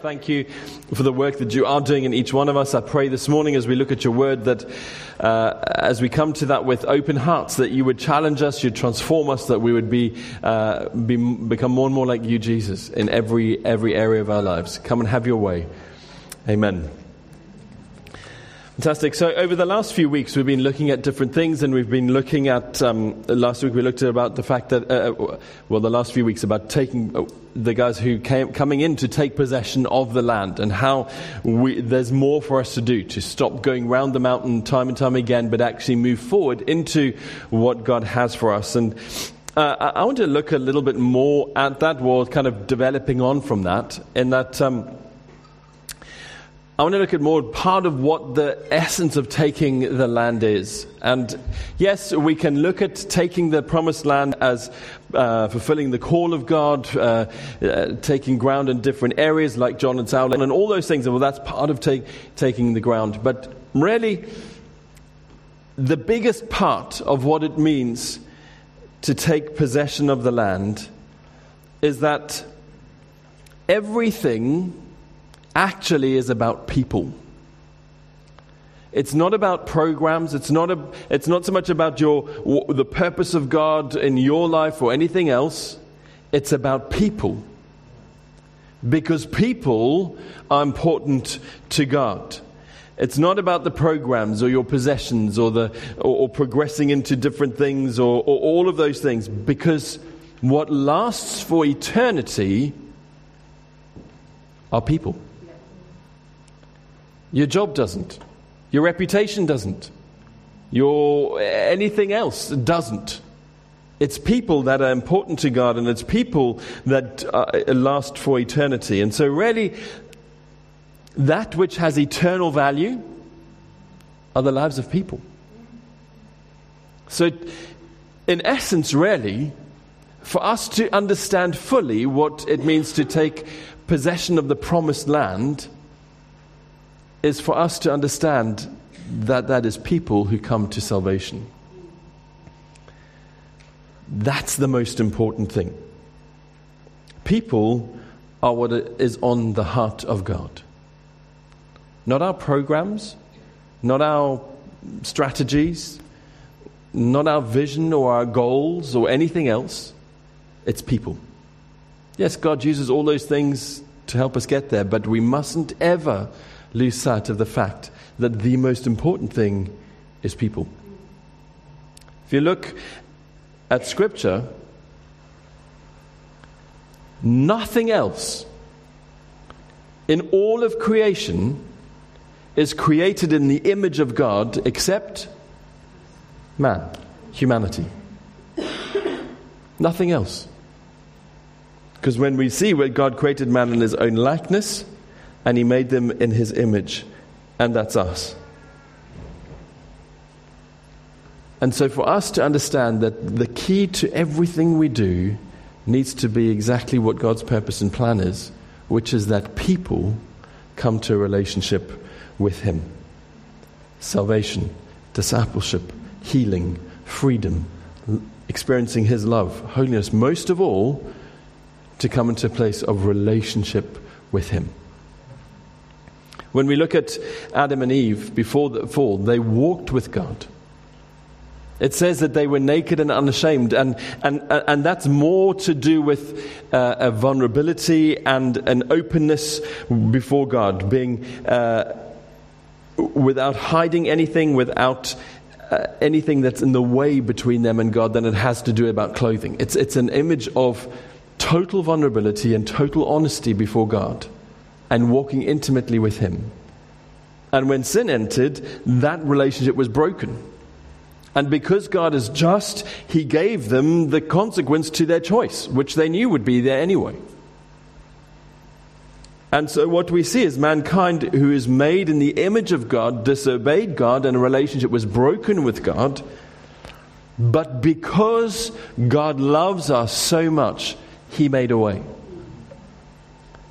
Thank you for the work that you are doing in each one of us. I pray this morning as we look at your word that uh, as we come to that with open hearts, that you would challenge us, you'd transform us, that we would be, uh, be, become more and more like you, Jesus, in every, every area of our lives. Come and have your way. Amen. Fantastic. So, over the last few weeks, we've been looking at different things, and we've been looking at. Um, last week, we looked at about the fact that, uh, uh, well, the last few weeks about taking uh, the guys who came coming in to take possession of the land, and how we, there's more for us to do to stop going round the mountain time and time again, but actually move forward into what God has for us. And uh, I want to look a little bit more at that, or kind of developing on from that, in that. Um, I want to look at more part of what the essence of taking the land is. And yes, we can look at taking the promised land as uh, fulfilling the call of God, uh, uh, taking ground in different areas like John and Saul, and all those things. Well, that's part of take, taking the ground. But really, the biggest part of what it means to take possession of the land is that everything actually is about people. It's not about programs. It's not, a, it's not so much about your, the purpose of God in your life or anything else. It's about people. Because people are important to God. It's not about the programs or your possessions or, the, or, or progressing into different things or, or all of those things. Because what lasts for eternity are people. Your job doesn't. Your reputation doesn't. Your anything else doesn't. It's people that are important to God, and it's people that uh, last for eternity. And so, really, that which has eternal value are the lives of people. So, in essence, really, for us to understand fully what it means to take possession of the promised land is for us to understand that that is people who come to salvation. That's the most important thing. People are what is on the heart of God. Not our programs, not our strategies, not our vision or our goals or anything else. It's people. Yes, God uses all those things to help us get there, but we mustn't ever lose sight of the fact that the most important thing is people. If you look at Scripture, nothing else in all of creation is created in the image of God except man, humanity. Nothing else. Because when we see where God created man in his own likeness, and he made them in his image, and that's us. And so, for us to understand that the key to everything we do needs to be exactly what God's purpose and plan is, which is that people come to a relationship with Him salvation, discipleship, healing, freedom, experiencing His love, holiness, most of all, to come into a place of relationship with Him. When we look at Adam and Eve before the fall, they walked with God. It says that they were naked and unashamed, and, and, and that's more to do with uh, a vulnerability and an openness before God, being uh, without hiding anything, without uh, anything that's in the way between them and God, than it has to do about clothing. It's, it's an image of total vulnerability and total honesty before God and walking intimately with Him. And when sin entered, that relationship was broken. And because God is just, He gave them the consequence to their choice, which they knew would be there anyway. And so, what we see is mankind who is made in the image of God disobeyed God, and a relationship was broken with God. But because God loves us so much, He made a way.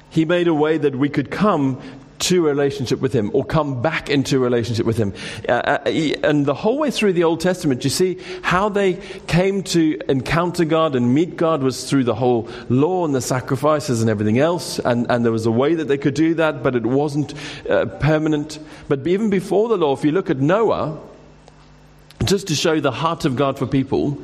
He made a way that we could come to relationship with Him or come back into relationship with Him. Uh, uh and the whole way through the Old Testament, you see how they came to encounter God and meet God was through the whole law and the sacrifices and everything else. And, and there was a way that they could do that, but it wasn't uh, permanent. But even before the law, if you look at Noah, just to show the heart of God for people,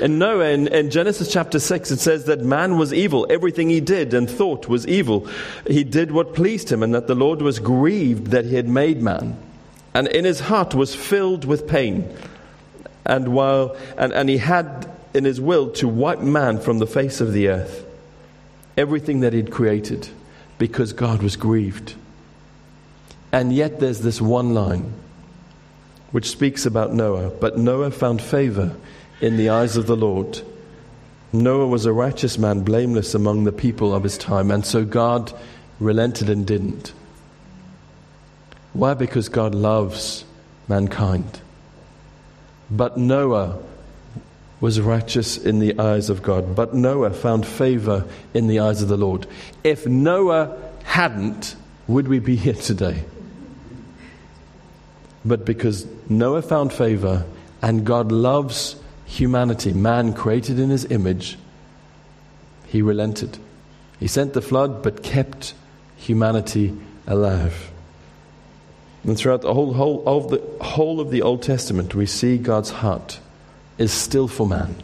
in Noah, in, in, Genesis chapter 6, it says that man was evil. Everything he did and thought was evil. He did what pleased him, and that the Lord was grieved that he had made man. And in his heart was filled with pain. And, while, and, and he had in his will to wipe man from the face of the earth. Everything that he'd created, because God was grieved. And yet there's this one line which speaks about Noah. But Noah found favor in the eyes of the Lord. Noah was a righteous man, blameless among the people of his time, and so God relented and didn't. Why? Because God loves mankind. But Noah was righteous in the eyes of God. But Noah found favor in the eyes of the Lord. If Noah hadn't, would we be here today? But because Noah found favor and God loves humanity, man created in his image, he relented. He sent the flood, but kept humanity alive. And throughout the whole, whole, of the whole of the Old Testament, we see God's heart is still for man.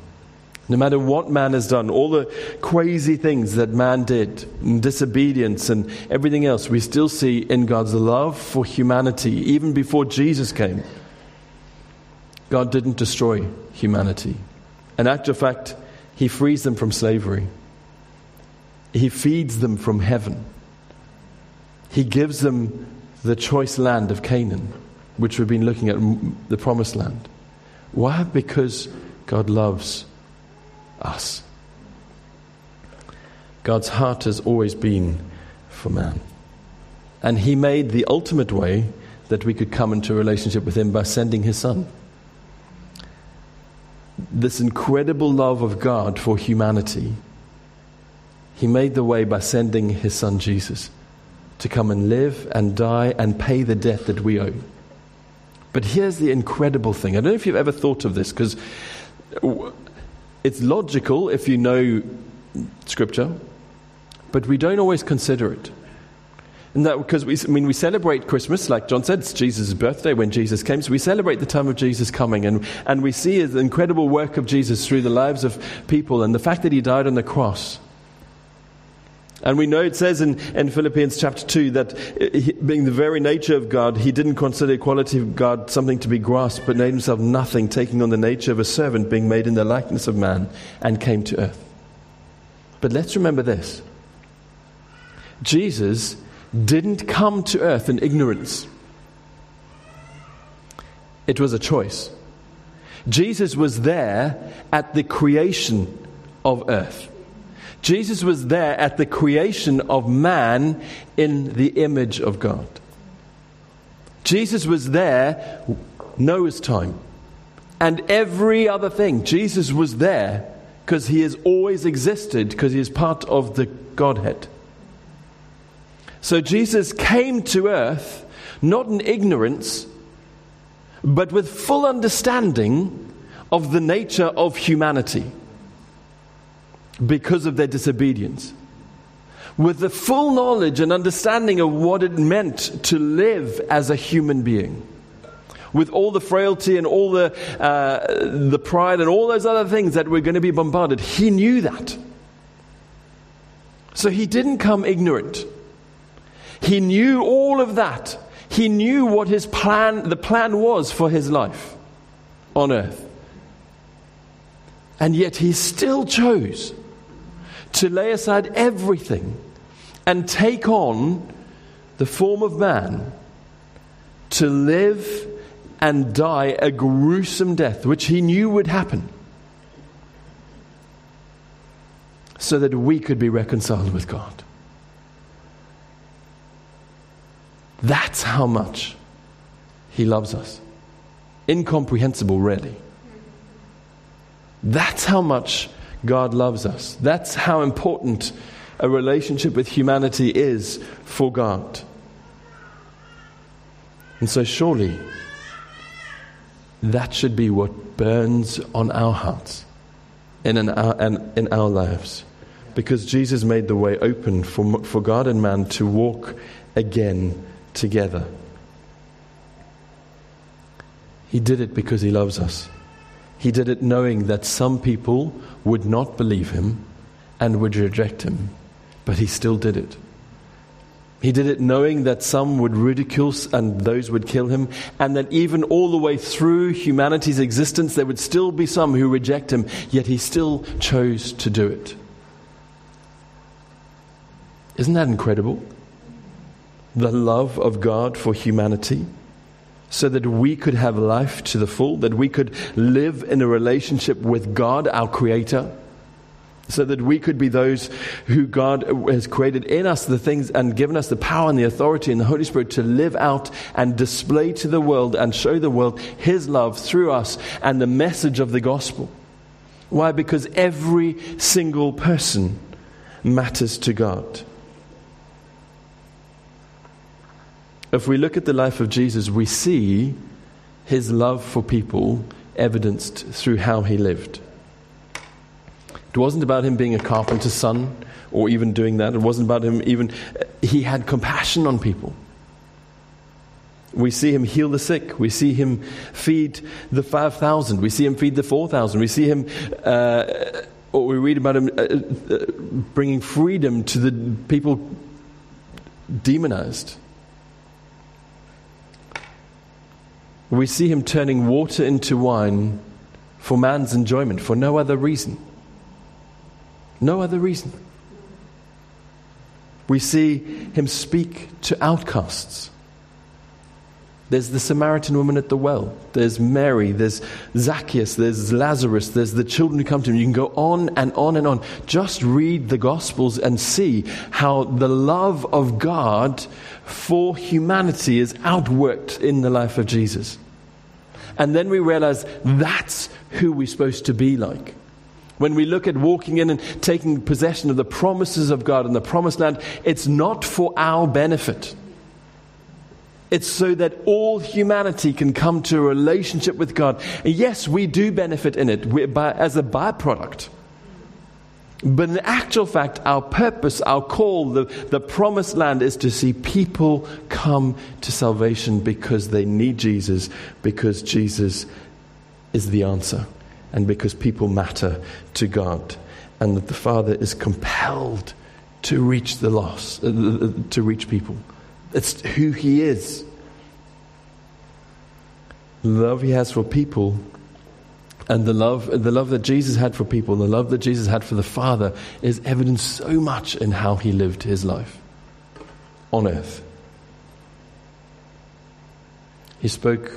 No matter what man has done, all the crazy things that man did, and disobedience and everything else, we still see in God's love for humanity, even before Jesus came. God didn't destroy humanity. In actual fact, He frees them from slavery, He feeds them from heaven, He gives them the choice land of Canaan, which we've been looking at, the promised land. Why? Because God loves us. God's heart has always been for man. And He made the ultimate way that we could come into a relationship with Him by sending His Son this incredible love of God for humanity, He made the way by sending His Son Jesus to come and live and die and pay the debt that we owe. But here's the incredible thing. I don't know if you've ever thought of this because it's logical if you know Scripture, but we don't always consider it. That because we, I mean, we celebrate Christmas, like John said, it's Jesus' birthday when Jesus came. So we celebrate the time of Jesus coming. And, and we see the incredible work of Jesus through the lives of people and the fact that he died on the cross. And we know it says in, in Philippians chapter 2 that eh, he, being the very nature of God, he didn't consider equality of God something to be grasped, but made himself nothing, taking on the nature of a servant, being made in the likeness of man, and came to earth. But let's remember this Jesus didn't come to earth in ignorance, it was a choice. Jesus was there at the creation of earth. Jesus was there at the creation of man in the image of God. Jesus was there Noah's time and every other thing. Jesus was there because he has always existed because he is part of the Godhead. So Jesus came to earth not in ignorance, but with full understanding of the nature of humanity because of their disobedience. With the full knowledge and understanding of what it meant to live as a human being. With all the frailty and all the, uh, the pride and all those other things that were going to be bombarded. He knew that. So he didn't come ignorant. He knew all of that. He knew what his plan, the plan was for his life on earth. And yet he still chose to lay aside everything and take on the form of man to live and die a gruesome death, which he knew would happen, so that we could be reconciled with God. That's how much He loves us. Incomprehensible, really. That's how much God loves us. That's how important a relationship with humanity is for God. And so, surely, that should be what burns on our hearts and in our, and in our lives. Because Jesus made the way open for, for God and man to walk again together. He did it because He loves us. He did it knowing that some people would not believe Him and would reject Him, but He still did it. He did it knowing that some would ridicule and those would kill him, and that even all the way through humanity's existence, there would still be some who reject him, yet he still chose to do it. Isn't that incredible? The love of God for humanity, so that we could have life to the full, that we could live in a relationship with God, our Creator so that we could be those who God has created in us the things and given us the power and the authority and the Holy Spirit to live out and display to the world and show the world His love through us and the message of the gospel. Why? Because every single person matters to God. If we look at the life of Jesus, we see his love for people evidenced through how he lived. It wasn't about him being a carpenter's son or even doing that. It wasn't about him even, he had compassion on people. We see him heal the sick. We see him feed the 5,000. We see him feed the 4,000. We see him, uh, or we read about him uh, uh, bringing freedom to the people demonized. We see him turning water into wine for man's enjoyment, for no other reason. No other reason. We see him speak to outcasts. There's the Samaritan woman at the well. There's Mary. There's Zacchaeus. There's Lazarus. There's the children who come to him. You can go on and on and on. Just read the Gospels and see how the love of God for humanity is outworked in the life of Jesus. And then we realize that's who we're supposed to be like. When we look at walking in and taking possession of the promises of God and the promised land, it's not for our benefit. It's so that all humanity can come to a relationship with God. And yes, we do benefit in it by, as a byproduct. But in actual fact, our purpose, our call, the, the promised land is to see people come to salvation because they need Jesus, because Jesus is the answer and because people matter to God, and that the Father is compelled to reach the lost, uh, to reach people. It's who He is. The love He has for people, and the love, the love that Jesus had for people, the love that Jesus had for the Father, is evident so much in how He lived His life on earth. He spoke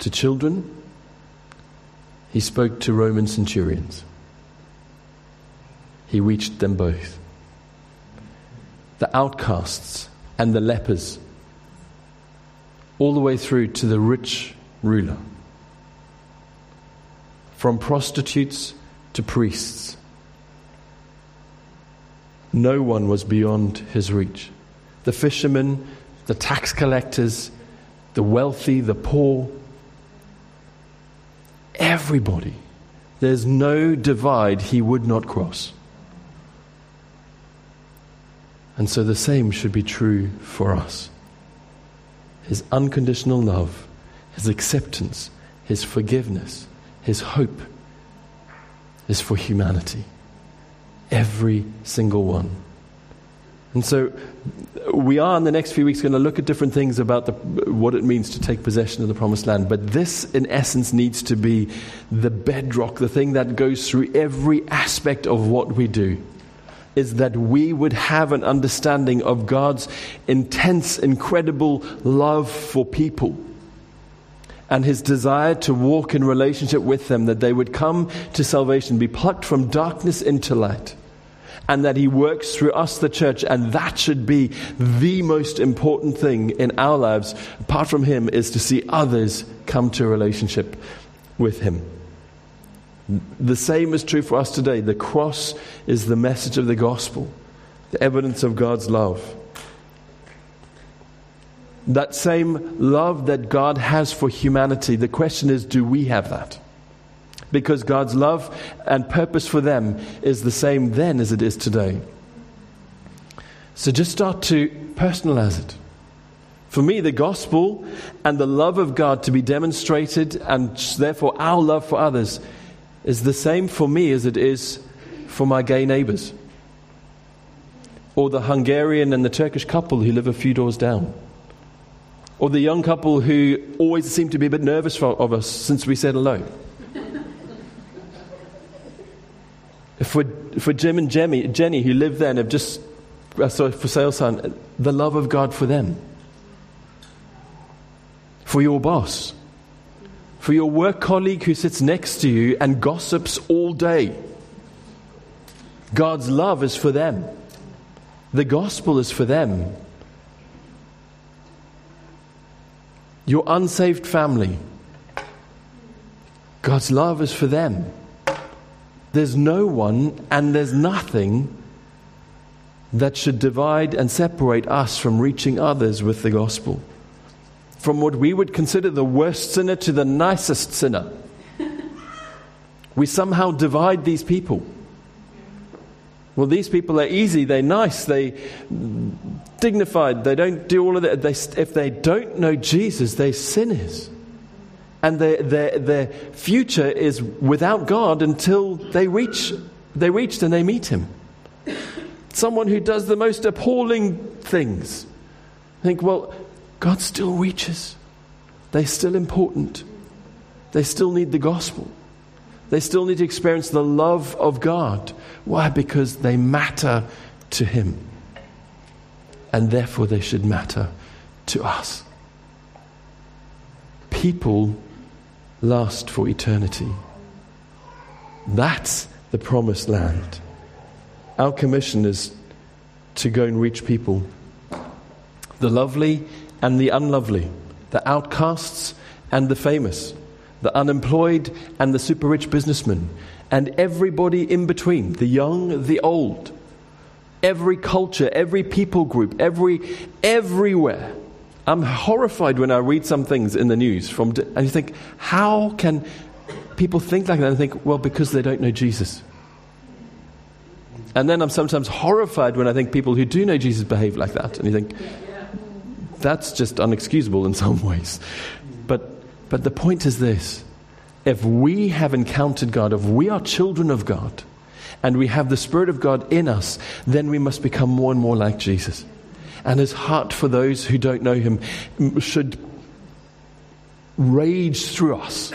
to children he spoke to Roman centurions. He reached them both. The outcasts and the lepers, all the way through to the rich ruler. From prostitutes to priests. No one was beyond his reach. The fishermen, the tax collectors, the wealthy, the poor, everybody. There's no divide he would not cross. And so the same should be true for us. His unconditional love, his acceptance, his forgiveness, his hope is for humanity. Every single one. And so we are in the next few weeks going to look at different things about the, what it means to take possession of the promised land. But this, in essence, needs to be the bedrock, the thing that goes through every aspect of what we do. Is that we would have an understanding of God's intense, incredible love for people and his desire to walk in relationship with them, that they would come to salvation, be plucked from darkness into light and that He works through us, the church, and that should be the most important thing in our lives, apart from Him, is to see others come to a relationship with Him. The same is true for us today. The cross is the message of the gospel, the evidence of God's love. That same love that God has for humanity, the question is do we have that? Because God's love and purpose for them is the same then as it is today. So just start to personalize it. For me, the gospel and the love of God to be demonstrated, and therefore our love for others, is the same for me as it is for my gay neighbors, or the Hungarian and the Turkish couple who live a few doors down, or the young couple who always seem to be a bit nervous for, of us since we said hello. for, for Jim and Jenny, Jenny, who live there and have just uh, sorry, for sale sign, the love of God for them, for your boss, for your work colleague who sits next to you and gossips all day. God's love is for them. The gospel is for them. Your unsaved family, God's love is for them. There's no one and there's nothing that should divide and separate us from reaching others with the gospel. From what we would consider the worst sinner to the nicest sinner. we somehow divide these people. Well, these people are easy, they're nice, they're dignified, they don't do all of that. They, if they don't know Jesus, they're sinners. And their, their, their future is without God until they reach, they reached and they meet Him someone who does the most appalling things. Think, well, God still reaches. They're still important. They still need the gospel. They still need to experience the love of God. Why? Because they matter to Him. And therefore, they should matter to us. People last for eternity. That's the promised land. Our commission is to go and reach people the lovely and the unlovely, the outcasts and the famous, the unemployed and the super rich businessmen, and everybody in between, the young, the old, every culture, every people group, every everywhere. I'm horrified when I read some things in the news from and you think, how can people think like that? And think, well, because they don't know Jesus. And then I'm sometimes horrified when I think people who do know Jesus behave like that. And you think, that's just unexcusable in some ways. But, the point is this if we have encountered God, if we are children of God, and we have the Spirit of God in us, then we must become more and more like Jesus. And his heart for those who don't know him should rage through us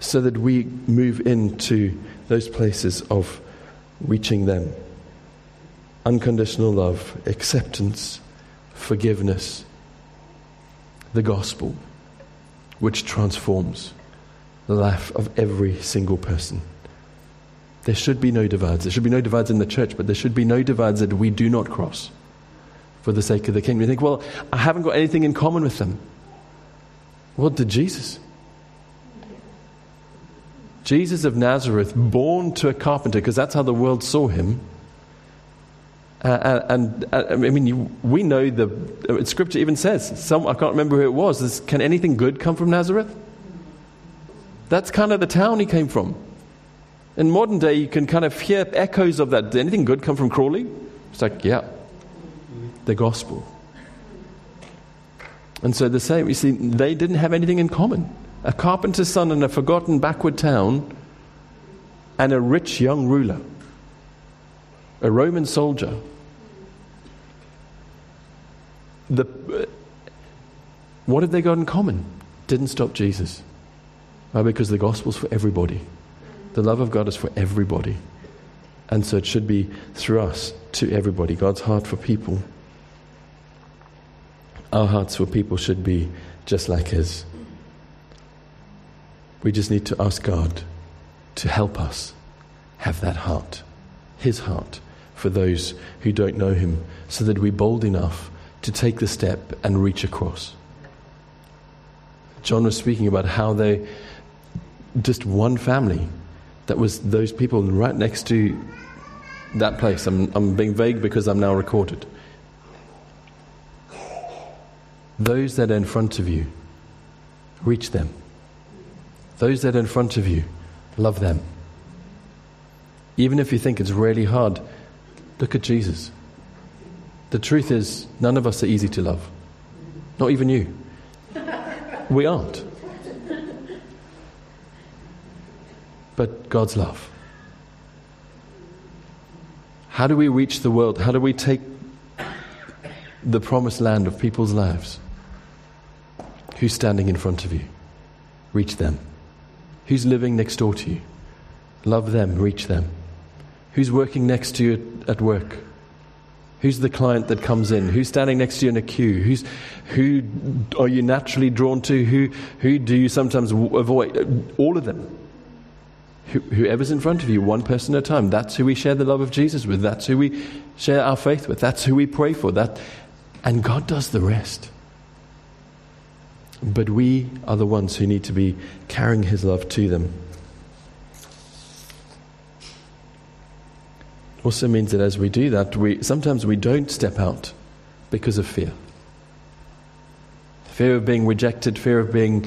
so that we move into those places of reaching them. Unconditional love, acceptance, forgiveness, the gospel, which transforms the life of every single person. There should be no divides. There should be no divides in the church, but there should be no divides that we do not cross for the sake of the kingdom. You think, well, I haven't got anything in common with them. What did Jesus? Jesus of Nazareth, born to a carpenter, because that's how the world saw him. Uh, uh and uh, I mean, you, we know the uh, scripture even says, some, I can't remember who it was, can anything good come from Nazareth? That's kind of the town he came from. In modern day, you can kind of hear echoes of that. Did anything good come from Crawley? It's like, yeah, the gospel. And so the same, you see, they didn't have anything in common a carpenter's son in a forgotten backward town, and a rich young ruler, a Roman soldier. The, uh, what have they got in common? Didn't stop Jesus. Why? Because the gospel's for everybody. The love of God is for everybody. And so it should be through us to everybody. God's heart for people. Our hearts for people should be just like His. We just need to ask God to help us have that heart, His heart, for those who don't know Him, so that we're bold enough to take the step and reach across. John was speaking about how they, just one family, that was those people right next to that place. I'm, I'm being vague because I'm now recorded. those that are in front of you, reach them. Those that are in front of you, love them. Even if you think it's really hard, look at Jesus. The truth is, none of us are easy to love. Not even you. We aren't. But God's love. How do we reach the world? How do we take the promised land of people's lives? Who's standing in front of you? Reach them. Who's living next door to you? Love them, reach them. Who's working next to you at work? Who's the client that comes in? Who's standing next to you in a queue? Who's, who are you naturally drawn to? Who, who do you sometimes avoid? All of them. whoever's in front of you, one person at a time. That's who we share the love of Jesus with. That's who we share our faith with. That's who we pray for. That, and God does the rest. But we are the ones who need to be carrying His love to them. Also means that as we do that, we, sometimes we don't step out because of fear. Fear of being rejected, fear of being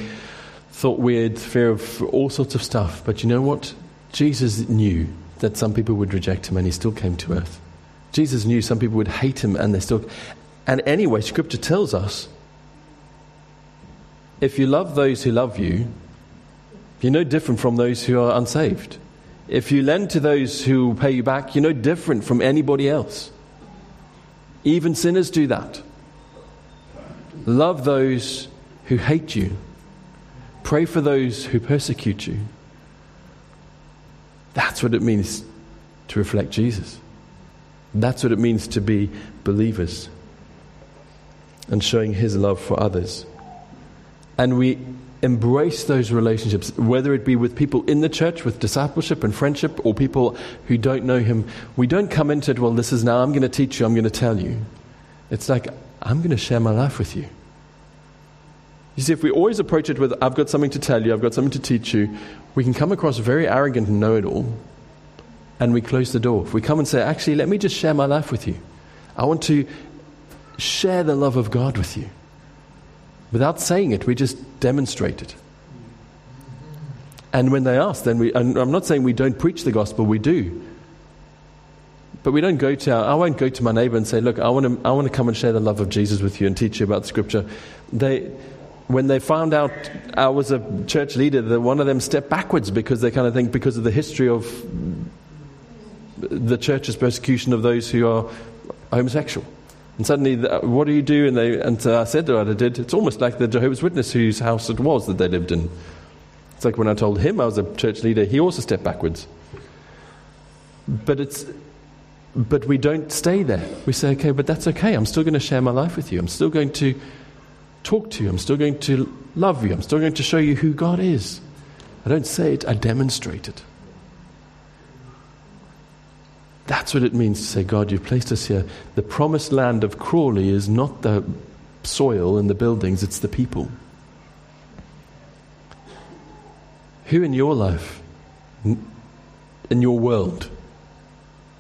thought weird, fear of all sorts of stuff. But you know what? Jesus knew that some people would reject him and he still came to earth. Jesus knew some people would hate him and they still. And anyway, Scripture tells us if you love those who love you, you're no different from those who are unsaved. If you lend to those who pay you back, you're no different from anybody else. Even sinners do that. Love those who hate you. Pray for those who persecute you. That's what it means to reflect Jesus. That's what it means to be believers and showing his love for others. And we embrace those relationships, whether it be with people in the church, with discipleship and friendship, or people who don't know Him. We don't come into it, well, this is now I'm going to teach you, I'm going to tell you. It's like, I'm going to share my life with you. You see, if we always approach it with, I've got something to tell you, I've got something to teach you, we can come across very arrogant and know it all, and we close the door. If we come and say, actually, let me just share my life with you, I want to share the love of God with you. Without saying it, we just demonstrate it. And when they ask, then we, and I'm not saying we don't preach the gospel, we do. But we don't go to our, I won't go to my neighbor and say, look, I want to, I want to come and share the love of Jesus with you and teach you about scripture. They, when they found out I was a church leader, that one of them stepped backwards because they kind of think because of the history of the church's persecution of those who are homosexual. And suddenly, uh, what do you do? And, they, and uh, I said what I did. It's almost like the Jehovah's Witness whose house it was that they lived in. It's like when I told him I was a church leader, he also stepped backwards. But it's but we don't stay there. We say, okay, but that's okay. I'm still going to share my life with you. I'm still going to talk to you. I'm still going to love you. I'm still going to show you who God is. I don't say it, I demonstrate it. That's what it means to say, God, you've placed us here. The promised land of Crawley is not the soil and the buildings, it's the people. Who in your life, in your world,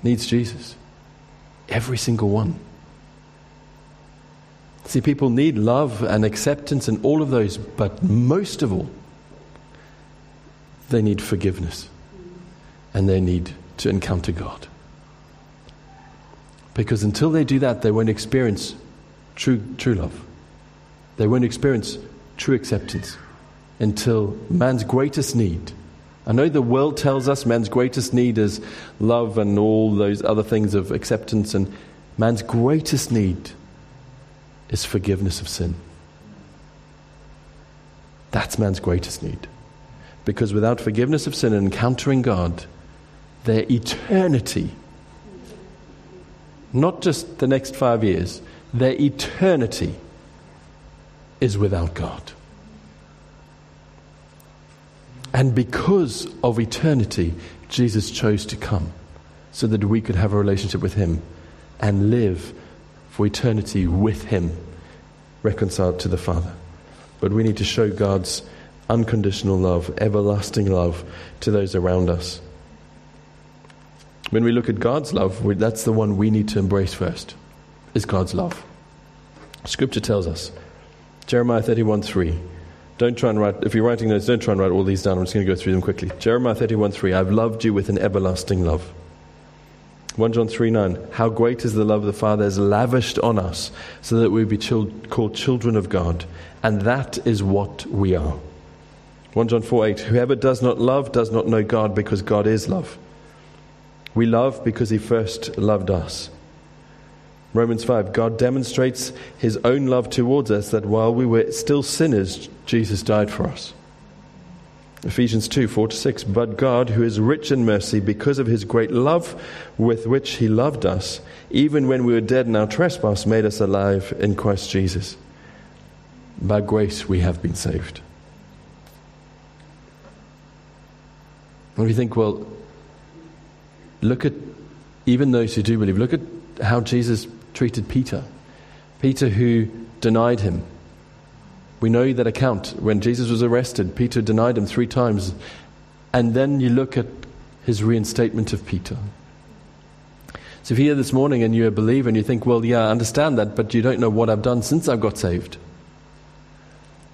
needs Jesus? Every single one. See, people need love and acceptance and all of those, but most of all, they need forgiveness and they need to encounter God. Because until they do that, they won't experience true, true love. They won't experience true acceptance until man's greatest need. I know the world tells us man's greatest need is love and all those other things of acceptance, and man's greatest need is forgiveness of sin. That's man's greatest need. Because without forgiveness of sin and encountering God, their eternity not just the next five years, their eternity is without God. And because of eternity, Jesus chose to come so that we could have a relationship with Him and live for eternity with Him, reconciled to the Father. But we need to show God's unconditional love, everlasting love to those around us. When we look at God's love, that's the one we need to embrace first, is God's love. Scripture tells us Jeremiah 31 3. Don't try and write, if you're writing notes, don't try and write all these down. I'm just going to go through them quickly. Jeremiah 31 3. I've loved you with an everlasting love. 1 John 3 9. How great is the love the Father has lavished on us so that we be called children of God. And that is what we are. 1 John 4 8. Whoever does not love does not know God because God is love. We love because he first loved us. Romans 5 God demonstrates his own love towards us that while we were still sinners, Jesus died for us. Ephesians 2 4 to 6. But God, who is rich in mercy, because of his great love with which he loved us, even when we were dead in our trespass, made us alive in Christ Jesus. By grace we have been saved. And we think, well, look at even those who do believe, look at how Jesus treated Peter. Peter, who denied him. We know that account. When Jesus was arrested, Peter denied him three times. And then you look at his reinstatement of Peter. So if you're here this morning and you're a believer and you think, well, yeah, I understand that, but you don't know what I've done since I've got saved.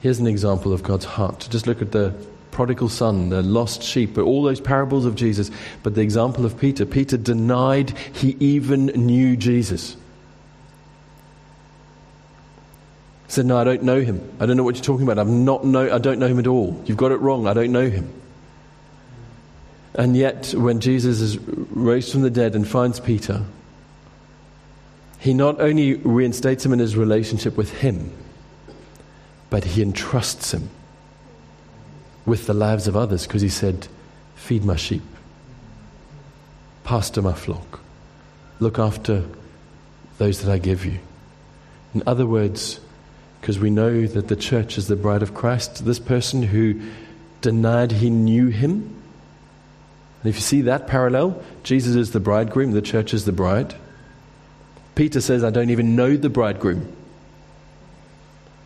Here's an example of God's heart. Just look at the prodigal son, the lost sheep, all those parables of Jesus. But the example of Peter Peter denied he even knew Jesus. He said, No, I don't know him. I don't know what you're talking about. I'm not know, I don't know him at all. You've got it wrong. I don't know him. And yet, when Jesus is raised from the dead and finds Peter, he not only reinstates him in his relationship with him, but he entrusts him with the lives of others because he said, Feed my sheep, pastor my flock, look after those that I give you. In other words, because we know that the church is the bride of Christ. This person who denied he knew him. And if you see that parallel, Jesus is the bridegroom, the church is the bride. Peter says, I don't even know the bridegroom.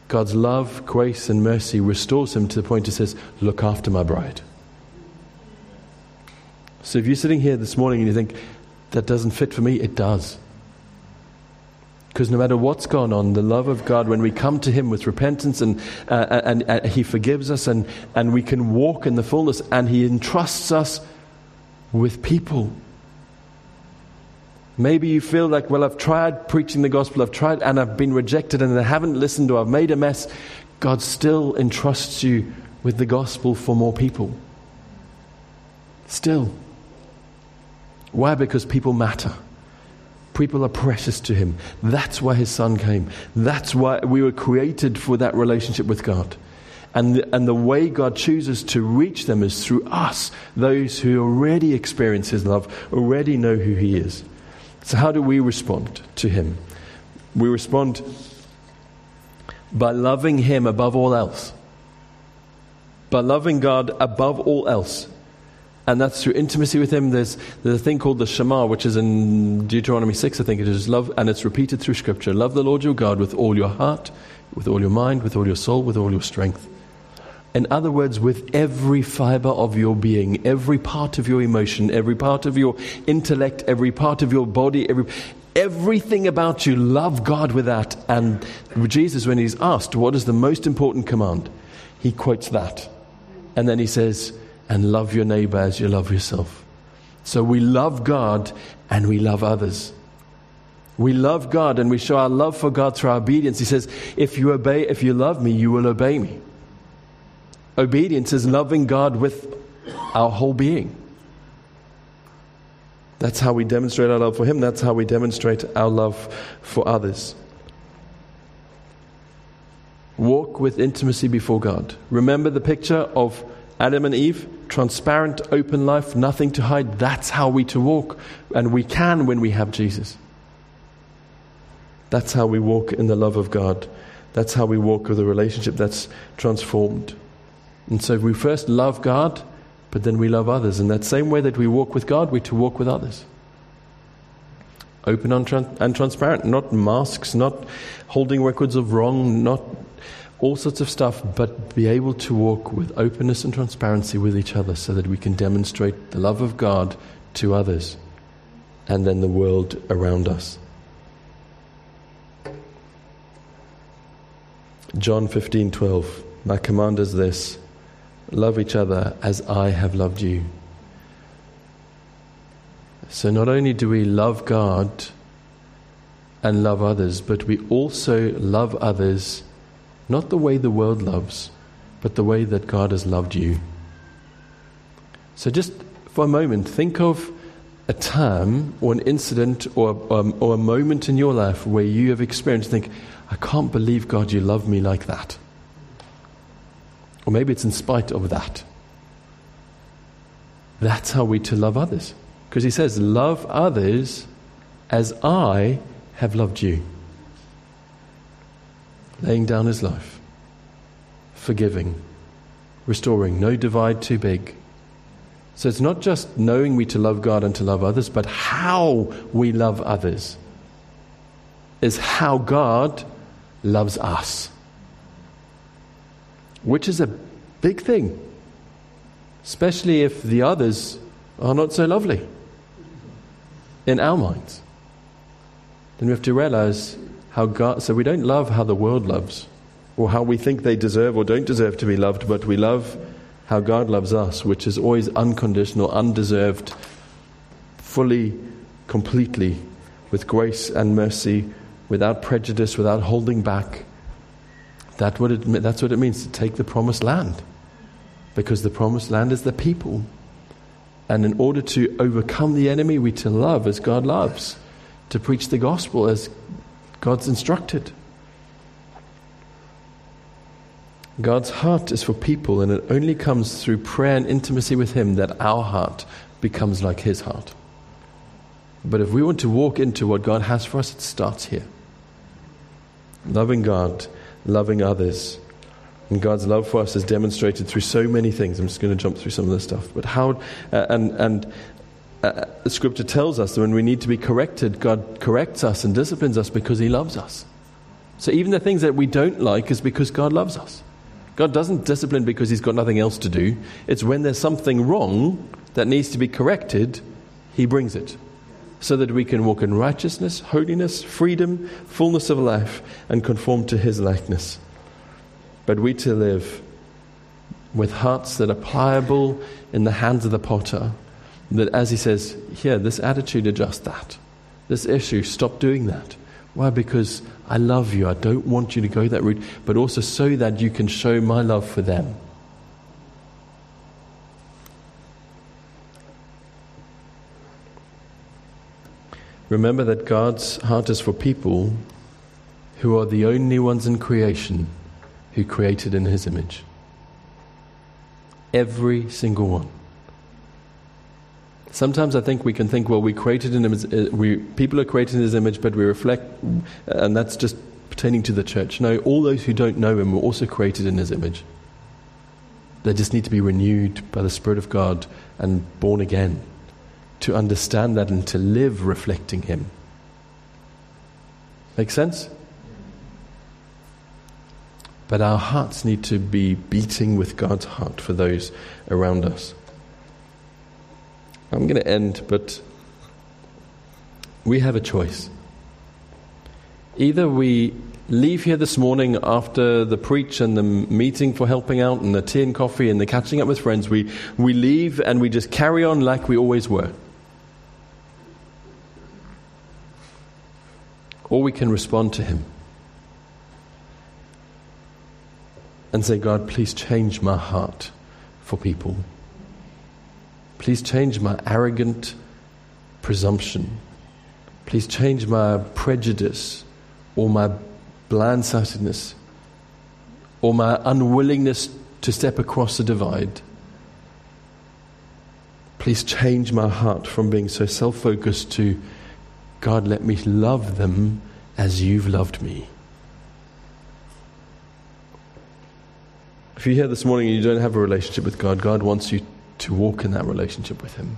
God's love, grace, and mercy restores him to the point he says, Look after my bride. So if you're sitting here this morning and you think, That doesn't fit for me, it does. Because no matter what's gone on, the love of God, when we come to Him with repentance and, uh, uh and, uh, He forgives us and, and we can walk in the fullness and He entrusts us with people. Maybe you feel like, well, I've tried preaching the gospel, I've tried and I've been rejected and I haven't listened or I've made a mess. God still entrusts you with the gospel for more people. Still. Why? Because people matter. People are precious to him. That's why his son came. That's why we were created for that relationship with God. And the, and the way God chooses to reach them is through us, those who already experience his love, already know who he is. So, how do we respond to him? We respond by loving him above all else, by loving God above all else and that's through intimacy with Him. There's, there's a thing called the Shema, which is in Deuteronomy 6, I think it is. Love, and it's repeated through Scripture. Love the Lord your God with all your heart, with all your mind, with all your soul, with all your strength. In other words, with every fiber of your being, every part of your emotion, every part of your intellect, every part of your body, every, everything about you, love God with that. And Jesus, when he's asked, what is the most important command? He quotes that. And then he says, and love your neighbor as you love yourself. So we love God and we love others. We love God and we show our love for God through our obedience. He says, if you obey, if you love me, you will obey me. Obedience is loving God with our whole being. That's how we demonstrate our love for Him. That's how we demonstrate our love for others. Walk with intimacy before God. Remember the picture of Adam and Eve, transparent, open life, nothing to hide. That's how we to walk. And we can when we have Jesus. That's how we walk in the love of God. That's how we walk with a relationship that's transformed. And so we first love God, but then we love others. In that same way that we walk with God, we to walk with others. Open and, transparent, not masks, not holding records of wrong, not all sorts of stuff, but be able to walk with openness and transparency with each other so that we can demonstrate the love of God to others and then the world around us. John 15:12 My command is this love each other as I have loved you. So not only do we love God and love others, but we also love others not the way the world loves, but the way that God has loved you. So just for a moment, think of a time or an incident or, um, or a moment in your life where you have experienced, think, I can't believe, God, you love me like that. Or maybe it's in spite of that. That's how we to love others. Because he says, Love others as I have loved you. Laying down his life, forgiving, restoring, no divide too big. So it's not just knowing we to love God and to love others, but how we love others is how God loves us. Which is a big thing, especially if the others are not so lovely in our minds. Then we have to realize how God, so we don't love how the world loves or how we think they deserve or don't deserve to be loved, but we love how God loves us, which is always unconditional, undeserved, fully, completely, with grace and mercy, without prejudice, without holding back. That what it, that's what it means to take the promised land. Because the promised land is the people. And in order to overcome the enemy, we to love as God loves, to preach the gospel as God's instructed. God's heart is for people, and it only comes through prayer and intimacy with Him that our heart becomes like His heart. But if we want to walk into what God has for us, it starts here. Loving God, loving others. And God's love for us is demonstrated through so many things. I'm just going to jump through some of this stuff. But how, uh, and, and uh, the scripture tells us that when we need to be corrected, God corrects us and disciplines us because He loves us. So even the things that we don't like is because God loves us. God doesn't discipline because he's got nothing else to do. It's when there's something wrong that needs to be corrected, he brings it. So that we can walk in righteousness, holiness, freedom, fullness of life, and conform to his likeness. But we to live with hearts that are pliable in the hands of the potter. That as he says, here, this attitude, adjust that. This issue, stop doing that. Why? Because I love you. I don't want you to go that route, but also so that you can show my love for them. Remember that God's heart is for people who are the only ones in creation who created in His image. Every single one. Sometimes I think we can think, well, we created in his, uh, we people are created in his image, but we reflect, and that's just pertaining to the church. No, all those who don't know him were also created in his image. They just need to be renewed by the Spirit of God and born again to understand that and to live reflecting him. Make sense? But our hearts need to be beating with God's heart for those around us. I'm going to end, but we have a choice. Either we leave here this morning after the preach and the meeting for helping out and the tea and coffee and the catching up with friends, we, we leave and we just carry on like we always were. Or we can respond to Him and say, God, please change my heart for people. Please change my arrogant presumption. Please change my prejudice or my bland sightedness or my unwillingness to step across the divide. Please change my heart from being so self focused to God, let me love them as you've loved me. If you're here this morning and you don't have a relationship with God, God wants you to walk in that relationship with Him.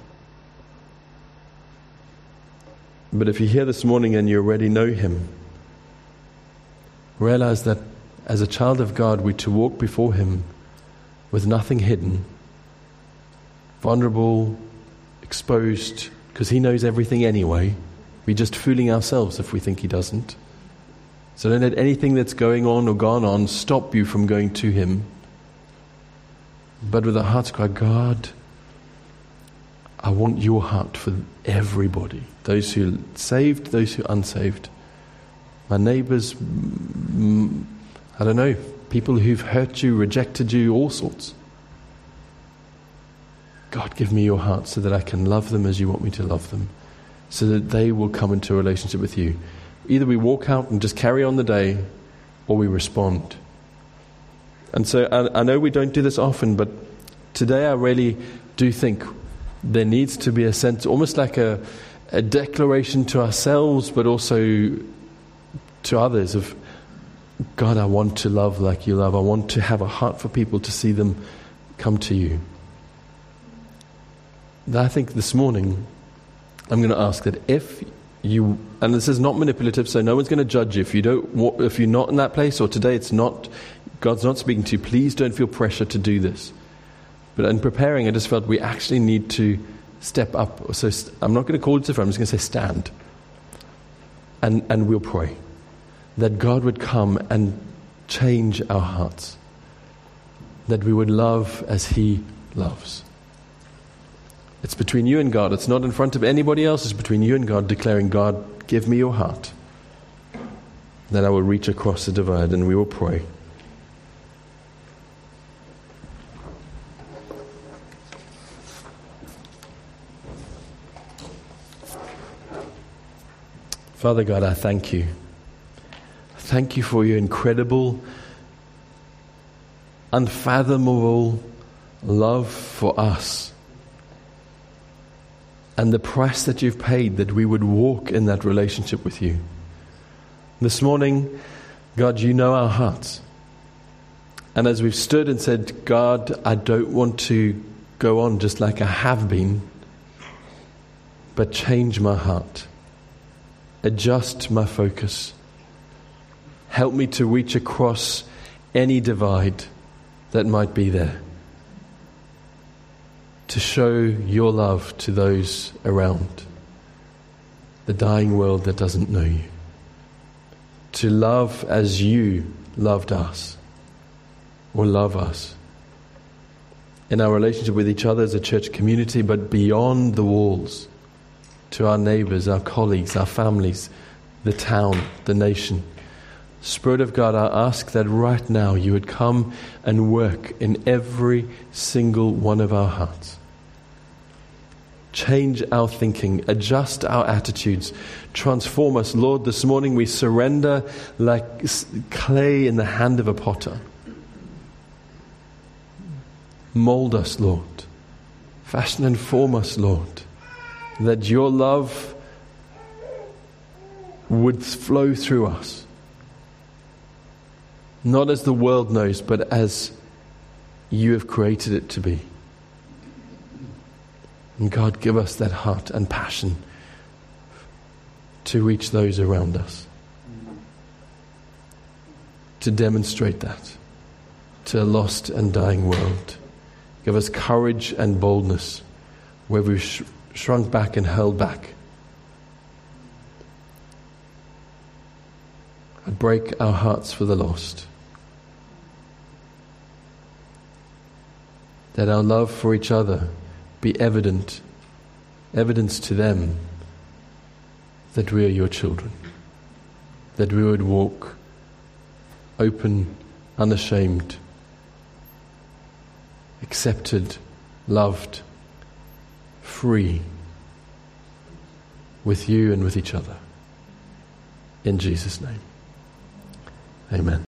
But if you're here this morning and you already know Him, realize that as a child of God, we're to walk before Him with nothing hidden, vulnerable, exposed, because He knows everything anyway. We're just fooling ourselves if we think He doesn't. So don't let anything that's going on or gone on stop you from going to Him. But with a heart cry, God, I want your heart for everybody those who saved, those who unsaved. My neighbors, mm, I don't know, people who've hurt you, rejected you, all sorts. God, give me your heart so that I can love them as you want me to love them, so that they will come into a relationship with you. Either we walk out and just carry on the day, or we respond. And so I, I know we don't do this often, but today I really do think there needs to be a sense, almost like a, a declaration to ourselves, but also to others of God, I want to love like you love. I want to have a heart for people to see them come to you. I think this morning I'm going to ask that if you, and this is not manipulative, so no one's going to judge you if you don't, if you're not in that place, or today it's not, God's not speaking to you. Please don't feel pressure to do this. But in preparing, I just felt we actually need to step up. So I'm not going to call it different. I'm just going to say stand, and and we'll pray that God would come and change our hearts, that we would love as He loves. It's between you and God. It's not in front of anybody else. It's between you and God, declaring, God, give me your heart. Then I will reach across the divide and we will pray. Father God, I thank you. Thank you for your incredible, unfathomable love for us and the price that you've paid that we would walk in that relationship with you. This morning, God, you know our hearts. And as we've stood and said, God, I don't want to go on just like I have been, but change my heart, adjust my focus Help me to reach across any divide that might be there. To show your love to those around the dying world that doesn't know you. To love as you loved us or love us in our relationship with each other as a church community, but beyond the walls to our neighbors, our colleagues, our families, the town, the nation. Spirit of God, I ask that right now you would come and work in every single one of our hearts. Change our thinking, adjust our attitudes, transform us. Lord, this morning we surrender like clay in the hand of a potter. Mold us, Lord. Fashion and form us, Lord. That your love would flow through us not as the world knows, but as you have created it to be. And God, give us that heart and passion to reach those around us, to demonstrate that to a lost and dying world. Give us courage and boldness where we've sh- shrunk back and held back. And break our hearts for the lost. that our love for each other be evident, evidence to them that we are your children, that we would walk open, unashamed, accepted, loved, free with you and with each other. In Jesus' name. Amen.